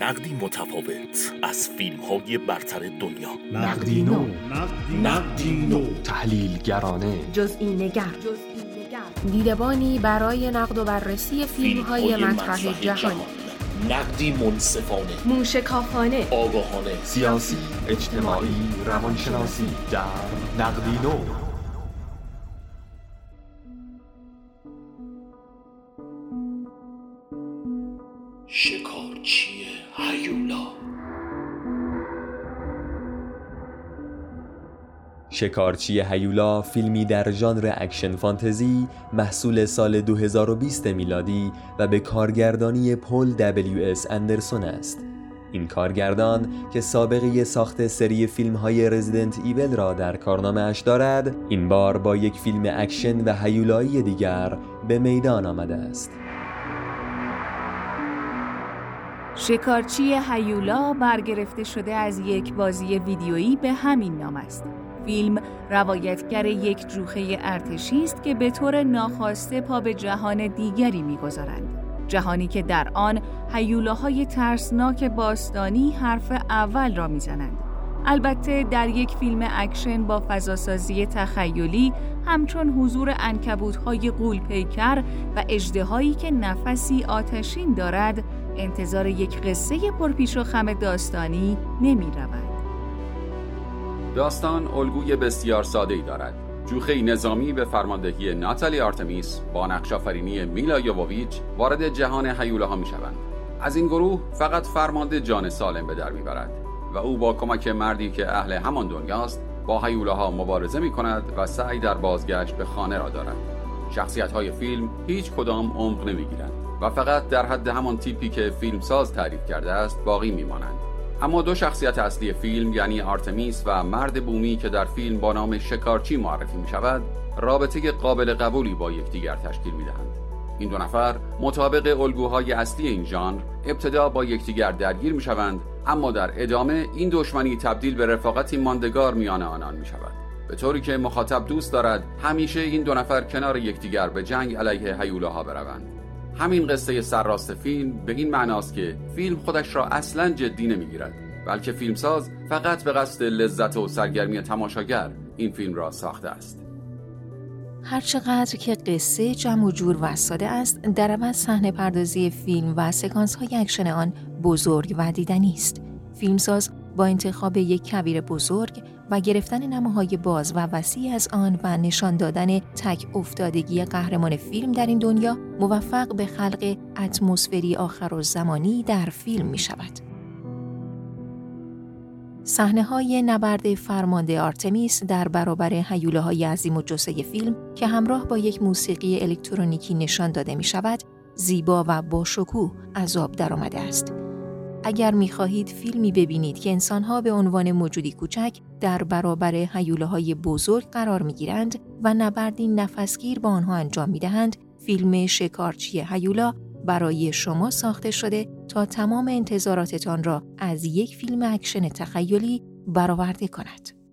نقدی متفاوت از فیلم های برتر دنیا. نقدی نو. نقدی نو. تحلیلگرانه. جزئی نگر دیدبانی برای نقد و بررسی فیلم های مطرح جهانی نقدی منصفانه. موشکافانه. آگاهانه. سیاسی اجتماعی روانشناسی. در نقدی نو. شکارچی هیولا شکارچی هیولا فیلمی در ژانر اکشن فانتزی محصول سال 2020 میلادی و به کارگردانی پل دبلیو اس اندرسون است. این کارگردان که سابقه ساخت سری فیلم های Resident Evil را در کارنامه اش دارد این بار با یک فیلم اکشن و هیولایی دیگر به میدان آمده است. شکارچی هیولا برگرفته شده از یک بازی ویدیویی به همین نام است. فیلم روایتگر یک جوخه ارتشی است که به طور ناخواسته پا به جهان دیگری می‌گذارند. جهانی که در آن هیولاهای ترسناک باستانی حرف اول را می‌زنند. البته در یک فیلم اکشن با فضاسازی تخیلی همچون حضور انکبوت‌های غول پیکر و اژدهایی که نفسی آتشین دارد انتظار یک قصه پرپیش و خم داستانی نمی رود. داستان الگوی بسیار ساده ای دارد. جوخه نظامی به فرماندهی ناتالی آرتمیس با نقشافرینی میلا یووویچ وارد جهان حیوله ها می شوند. از این گروه فقط فرمانده جان سالم به در می‌برد و او با کمک مردی که اهل همان دنیاست با حیوله ها مبارزه می کند و سعی در بازگشت به خانه را دارد. شخصیت های فیلم هیچ کدام عمق نمی گیرند و فقط در حد همان تیپی که فیلمساز تعریف کرده است باقی میمانند. اما دو شخصیت اصلی فیلم یعنی آرتمیس و مرد بومی که در فیلم با نام شکارچی معرفی می شود رابطه قابل قبولی با یکدیگر تشکیل می دهند. این دو نفر مطابق الگوهای اصلی این ژانر ابتدا با یکدیگر درگیر می شوند اما در ادامه این دشمنی تبدیل به رفاقتی ماندگار میان آنان می شود به طوری که مخاطب دوست دارد همیشه این دو نفر کنار یکدیگر به جنگ علیه هیولاها بروند همین قصه سرراست فیلم به این معناست که فیلم خودش را اصلا جدی نمی‌گیرد بلکه فیلمساز فقط به قصد لذت و سرگرمی تماشاگر این فیلم را ساخته است. هرچقدر که قصه جمع و جور و ساده است در عوض صحنه پردازی فیلم و سکانس های اکشن آن بزرگ و دیدنی است. فیلمساز با انتخاب یک کبیر بزرگ و گرفتن نماهای باز و وسیع از آن و نشان دادن تک افتادگی قهرمان فیلم در این دنیا موفق به خلق اتمسفری آخر و زمانی در فیلم می شود. صحنه های نبرد فرمانده آرتمیس در برابر حیوله های عظیم و جسه فیلم که همراه با یک موسیقی الکترونیکی نشان داده می شود، زیبا و با شکوه از آب درآمده است. اگر می خواهید فیلمی ببینید که انسانها به عنوان موجودی کوچک در برابر هیولاهای بزرگ قرار می گیرند و نبردی نفسگیر با آنها انجام می دهند، فیلم شکارچی هیولا برای شما ساخته شده تا تمام انتظاراتتان را از یک فیلم اکشن تخیلی برآورده کند.